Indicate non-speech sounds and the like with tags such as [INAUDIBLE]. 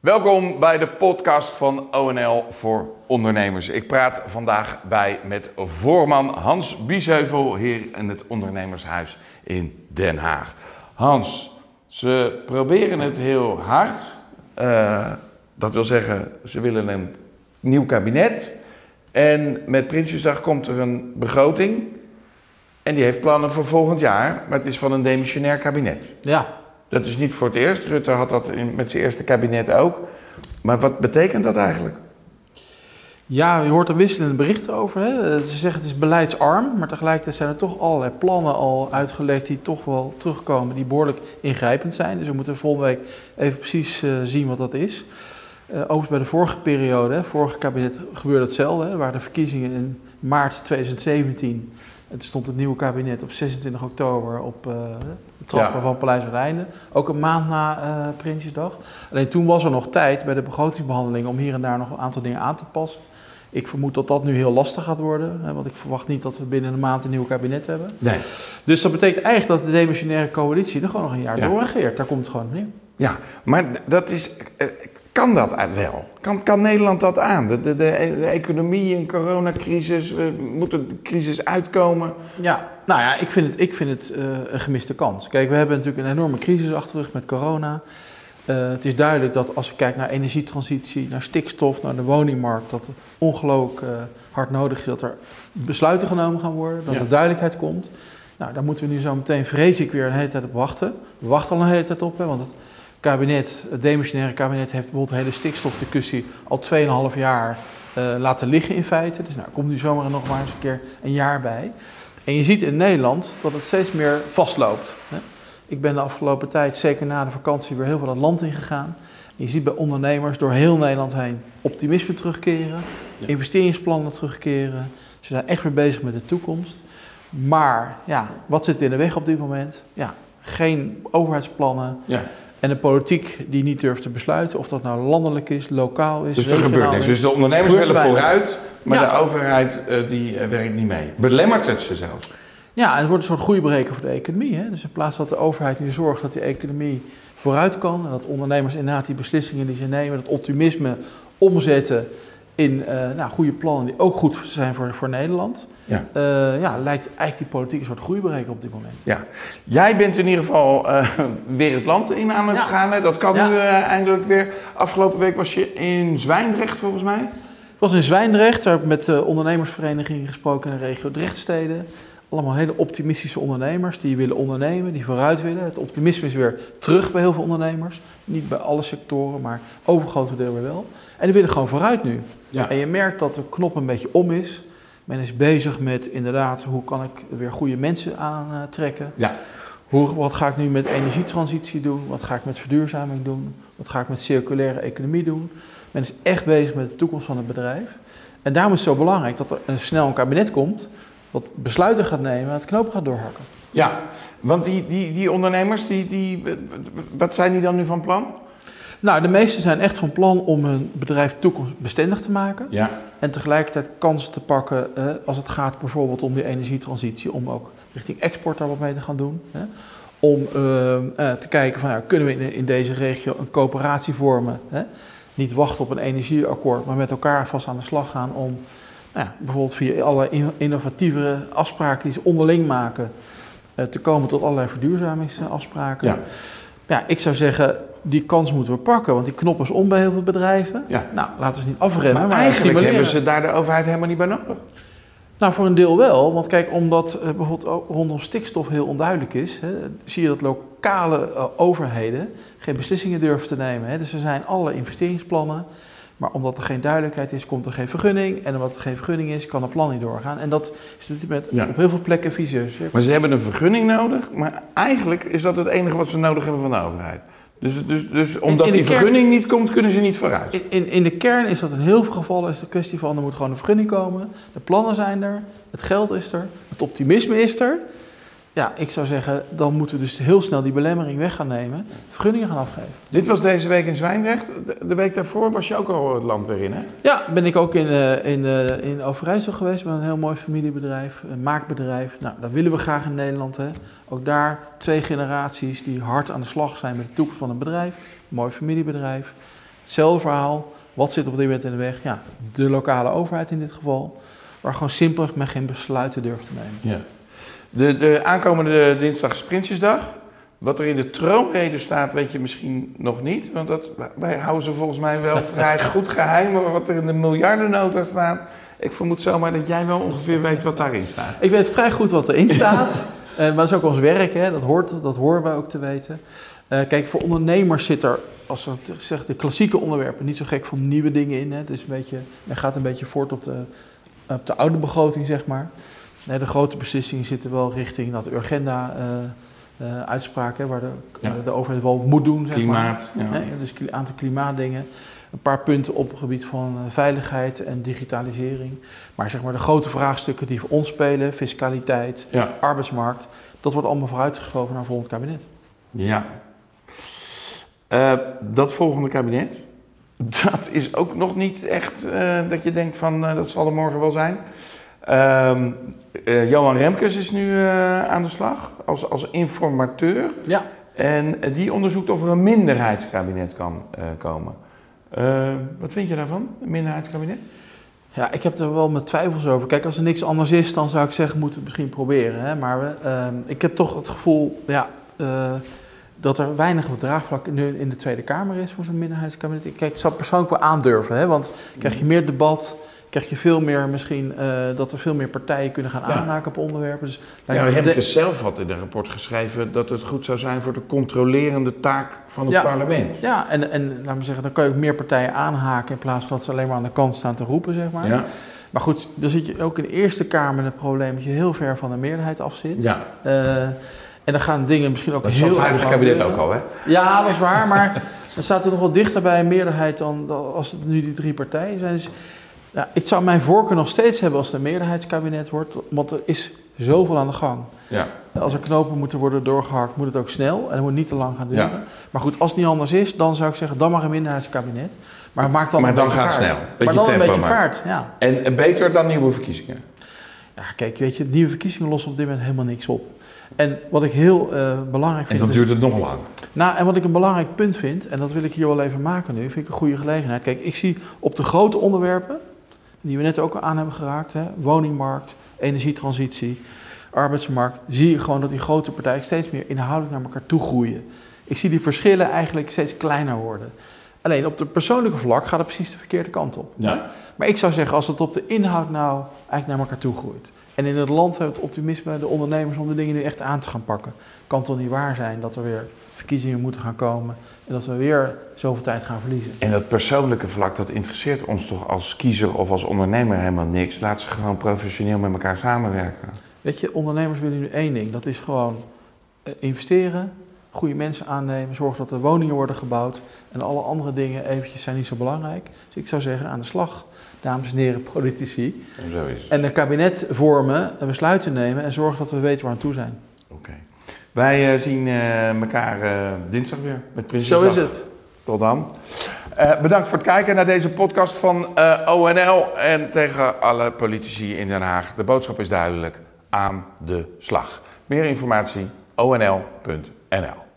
Welkom bij de podcast van ONL voor ondernemers. Ik praat vandaag bij met voorman Hans Biesheuvel hier in het ondernemershuis in Den Haag. Hans, ze proberen het heel hard. Uh, dat wil zeggen, ze willen een nieuw kabinet. En met Prinsjesdag komt er een begroting. En die heeft plannen voor volgend jaar, maar het is van een demissionair kabinet. Ja, Dat is niet voor het eerst. Rutte had dat in, met zijn eerste kabinet ook. Maar wat betekent dat eigenlijk? Ja, je hoort er wisselende berichten over. Hè. Ze zeggen het is beleidsarm, maar tegelijkertijd zijn er toch allerlei plannen al uitgelegd die toch wel terugkomen, die behoorlijk ingrijpend zijn. Dus we moeten volgende week even precies uh, zien wat dat is. Uh, overigens bij de vorige periode, hè, vorige kabinet, gebeurde hetzelfde. Hè. Er waren de verkiezingen in maart 2017. En toen stond het nieuwe kabinet op 26 oktober op uh, de trappen ja. van Paleis Rijnen. Ook een maand na uh, Prinsjesdag. Alleen toen was er nog tijd bij de begrotingsbehandeling om hier en daar nog een aantal dingen aan te passen. Ik vermoed dat dat nu heel lastig gaat worden. Hè, want ik verwacht niet dat we binnen een maand een nieuw kabinet hebben. Nee. Dus dat betekent eigenlijk dat de demissionaire coalitie er gewoon nog een jaar ja. doorregeert. Daar komt het gewoon op neer. Ja, maar dat is. Kan dat wel? Kan, kan Nederland dat aan? De, de, de, de economie, een coronacrisis, we moeten de crisis uitkomen. Ja, nou ja, ik vind het, ik vind het uh, een gemiste kans. Kijk, we hebben natuurlijk een enorme crisis achter de rug met corona. Uh, het is duidelijk dat als we kijken naar energietransitie, naar stikstof, naar de woningmarkt, dat het ongelooflijk uh, hard nodig is dat er besluiten genomen gaan worden, dat ja. er duidelijkheid komt. Nou, daar moeten we nu zo meteen, vrees ik, weer een hele tijd op wachten. We wachten al een hele tijd op, hè, want het kabinet, het demissionaire kabinet heeft bijvoorbeeld de hele stikstofdiscussie al 2,5 jaar uh, laten liggen in feite. Dus nou, komt nu zomaar nog maar eens een keer een jaar bij. En je ziet in Nederland dat het steeds meer vastloopt. Hè. Ik ben de afgelopen tijd, zeker na de vakantie, weer heel veel het land ingegaan. Je ziet bij ondernemers door heel Nederland heen optimisme terugkeren, ja. investeringsplannen terugkeren. Ze zijn echt weer bezig met de toekomst. Maar ja, wat zit in de weg op dit moment? Ja, geen overheidsplannen. Ja. En een politiek die niet durft te besluiten of dat nou landelijk is, lokaal is. Dus er gebeurt niks. Dus de ondernemers willen vooruit, maar ja. de overheid uh, die uh, werkt niet mee. Belemmert het ze zelfs. Ja, en het wordt een soort groeibreker voor de economie. Hè? Dus in plaats dat de overheid nu zorgt dat die economie vooruit kan en dat ondernemers inderdaad die beslissingen die ze nemen, dat optimisme omzetten in uh, nou, goede plannen die ook goed zijn voor, voor Nederland. Ja. Uh, ja, lijkt eigenlijk die politiek een soort groeibreker op dit moment. Ja. Jij bent in ieder geval uh, weer het land in aan het ja. gaan. Hè? Dat kan ja. nu eindelijk weer. Afgelopen week was je in Zwijndrecht volgens mij. Ik was in Zwijndrecht. Daar heb ik met de ondernemersvereniging gesproken in de regio Drechtsteden. Allemaal hele optimistische ondernemers die willen ondernemen, die vooruit willen. Het optimisme is weer terug bij heel veel ondernemers. Niet bij alle sectoren, maar overgrote deel weer wel. En die willen gewoon vooruit nu. Ja. En je merkt dat de knop een beetje om is. Men is bezig met inderdaad, hoe kan ik weer goede mensen aantrekken? Ja. Hoe, wat ga ik nu met energietransitie doen? Wat ga ik met verduurzaming doen? Wat ga ik met circulaire economie doen? Men is echt bezig met de toekomst van het bedrijf. En daarom is het zo belangrijk dat er een snel een kabinet komt, wat besluiten gaat nemen, het knoop gaat doorhakken. Ja, want die, die, die ondernemers, die, die, wat zijn die dan nu van plan? Nou, de meesten zijn echt van plan om hun bedrijf toekomstbestendig te maken. Ja. En tegelijkertijd kansen te pakken eh, als het gaat bijvoorbeeld om die energietransitie, om ook richting export daar wat mee te gaan doen. Hè. Om uh, uh, te kijken van ja, kunnen we in, in, deze regio een coöperatie vormen. Hè. Niet wachten op een energieakkoord, maar met elkaar vast aan de slag gaan om nou ja, bijvoorbeeld via alle innovatievere afspraken die ze onderling maken, uh, te komen tot allerlei verduurzamingsafspraken. Ja. ja, ik zou zeggen, die kans moeten we pakken, want die knop is om bij heel veel bedrijven. Ja. Nou, laten we ze niet afremmen, maar, maar eigenlijk stimuleren. hebben ze daar de overheid helemaal niet bij nodig. Nou, voor een deel wel. Want kijk, omdat uh, bijvoorbeeld rondom stikstof heel onduidelijk is, hè, zie je dat lokale uh, overheden geen beslissingen durven te nemen. Hè. Dus er zijn alle investeringsplannen. Maar omdat er geen duidelijkheid is, komt er geen vergunning. En omdat er geen vergunning is, kan het plan niet doorgaan. En dat is met, Ja. op heel veel plekken vicieus. Maar ze hebben een vergunning nodig, maar eigenlijk is dat het enige wat ze nodig hebben van de overheid. Dus, dus, dus omdat in die kern- vergunning niet komt, kunnen ze niet vooruit. In, in, in de kern is dat in heel veel gevallen is de kwestie van er moet gewoon een vergunning komen. De plannen zijn er, het geld is er, het optimisme is er. Ja, ik zou zeggen, dan moeten we dus heel snel die belemmering weg gaan nemen. Vergunningen gaan afgeven. Dit was deze week in Zwijndrecht. De, week daarvoor was je ook al het land weer in, hè? Ja, ben ik ook in, eh, in, eh, in Overijssel geweest bij een heel mooi familiebedrijf, een maakbedrijf. Nou, dat willen we graag in Nederland. Hè. Ook daar twee generaties die hard aan de slag zijn met de toekomst van een bedrijf. Een mooi familiebedrijf. Het Hetzelfde verhaal. Wat zit op dit moment in de weg? Ja, de lokale overheid in dit geval. Waar gewoon simpelweg met geen besluiten durft te nemen. Ja. De, de aankomende dinsdag is Prinsjesdag. Wat er in de troonrede staat, weet je misschien nog niet. Want dat, wij houden ze volgens mij wel vrij [LAUGHS] goed geheim. Maar wat er in de miljardennota staat... Ik vermoed zomaar dat jij wel ongeveer weet wat daarin staat. Ik weet vrij goed wat erin staat. [LAUGHS] Eh, maar dat is ook ons werk, hè? Dat, hoort, dat horen wij ook te weten. Eh, kijk, voor ondernemers zit er, als we zeggen, de klassieke onderwerpen niet zo gek van nieuwe dingen in. Hè? Het is een beetje, men gaat een beetje voort op de, op de oude begroting, zeg maar. Nee, de grote beslissingen zitten wel richting dat Urgenda uh, uitspraken, waar de, Ja. de overheid wel moet doen. Zeg Klimaat, Maar. ja. Nee, dus een aantal klimaatdingen. Een paar punten op het gebied van eh, veiligheid en digitalisering. Maar zeg maar de grote vraagstukken die voor ons spelen, fiscaliteit, Ja. arbeidsmarkt, dat wordt allemaal vooruitgeschoven naar volgend kabinet. Ja. Eh, dat volgende kabinet, dat is ook nog niet echt eh, dat je denkt van eh, dat zal er morgen wel zijn. Ehm, eh, Johan Remkes is nu eh, aan de slag als, als informateur. Ja. En eh, die onderzoekt of er een minderheidskabinet kan komen. Eh, wat vind je daarvan, een minderheidskabinet? Ja, ik heb er wel mijn twijfels over. Kijk, als er niks anders is, dan zou ik zeggen, moeten we het misschien proberen. Hè? Maar we, ehm, ik heb toch het gevoel ja, dat er weinig draagvlak nu in de Tweede Kamer is voor zo'n minderheidskabinet. Ik- Kijk, ik zou het persoonlijk wel aandurven, hè? want krijg je meer debat, krijg je veel meer misschien eh, dat er veel meer partijen kunnen gaan Ja. aanhaken op onderwerpen. Dus, Ja, Remkes zelf had in een rapport geschreven dat het goed zou zijn voor de controlerende taak van het Ja. parlement. Ja, en, en laten we zeggen, dan kan je ook meer partijen aanhaken in plaats van dat ze alleen maar aan de kant staan te roepen, zeg maar. Ja, Maar goed, dan zit je ook in de Eerste Kamer met het probleem dat je heel ver van de meerderheid af zit. ja. Eh, en dan gaan dingen misschien ook dat heel zat het huidige kabinet ook al, hè? Ja, dat is waar, maar [LAUGHS] dan staat er nog wel dichter bij een meerderheid dan, dan als het nu die drie partijen zijn. Dus ja, ik zou mijn voorkeur nog steeds hebben als het een meerderheidskabinet wordt, want er is zoveel aan de gang. Ja. Als er knopen moeten worden doorgehakt, moet het ook snel en het moet niet te lang gaan duren. Ja. Maar goed, als het niet anders is, dan zou ik zeggen, dan mag een minderheidskabinet. Maar maak dan Maar een dan gaat het snel. Beetje maar dan tempo een beetje vaart, ja. En eh, beter dan nieuwe verkiezingen. Ja, kijk, weet je, nieuwe verkiezingen lossen op dit moment helemaal niks op. En wat ik heel eh, belangrijk En vind... dan is- duurt het nog lang. Nou, en wat ik een belangrijk punt vind, en dat wil ik hier wel even maken nu, vind ik een goede gelegenheid. Kijk, ik zie op de grote onderwerpen, die we net ook al aan hebben geraakt, hè, woningmarkt, energietransitie, arbeidsmarkt, zie je gewoon dat die grote partijen steeds meer inhoudelijk naar elkaar toe groeien. Ik zie die verschillen eigenlijk steeds kleiner worden. Alleen op de persoonlijke vlak gaat het precies de verkeerde kant op. Ja. Maar ik zou zeggen, als het op de inhoud nou eigenlijk naar elkaar toe groeit. En in het land hebben het optimisme, de ondernemers, om de dingen nu echt aan te gaan pakken. Kan toch niet waar zijn dat er weer verkiezingen moeten gaan komen en dat we weer zoveel tijd gaan verliezen. En dat persoonlijke vlak, dat interesseert ons toch als kiezer of als ondernemer helemaal niks. Laat ze gewoon professioneel met elkaar samenwerken. Weet je, ondernemers willen nu één ding. Dat is gewoon eh, investeren, goede mensen aannemen, zorgen dat er woningen worden gebouwd. En alle andere dingen eventjes zijn niet zo belangrijk. Dus ik zou zeggen, aan de slag, dames en heren politici. En zo is. En een kabinet vormen, een besluiten nemen en zorgen dat we weten waar we aan toe zijn. Oké. Wij eh, zien eh, elkaar eh, dinsdag weer met Prinsjesdag. Zo is het. Tot dan. Bedankt voor het kijken naar deze podcast van ONL. En tegen alle politici in Den Haag. De boodschap is duidelijk. Aan de slag. Meer informatie onl.nl NL.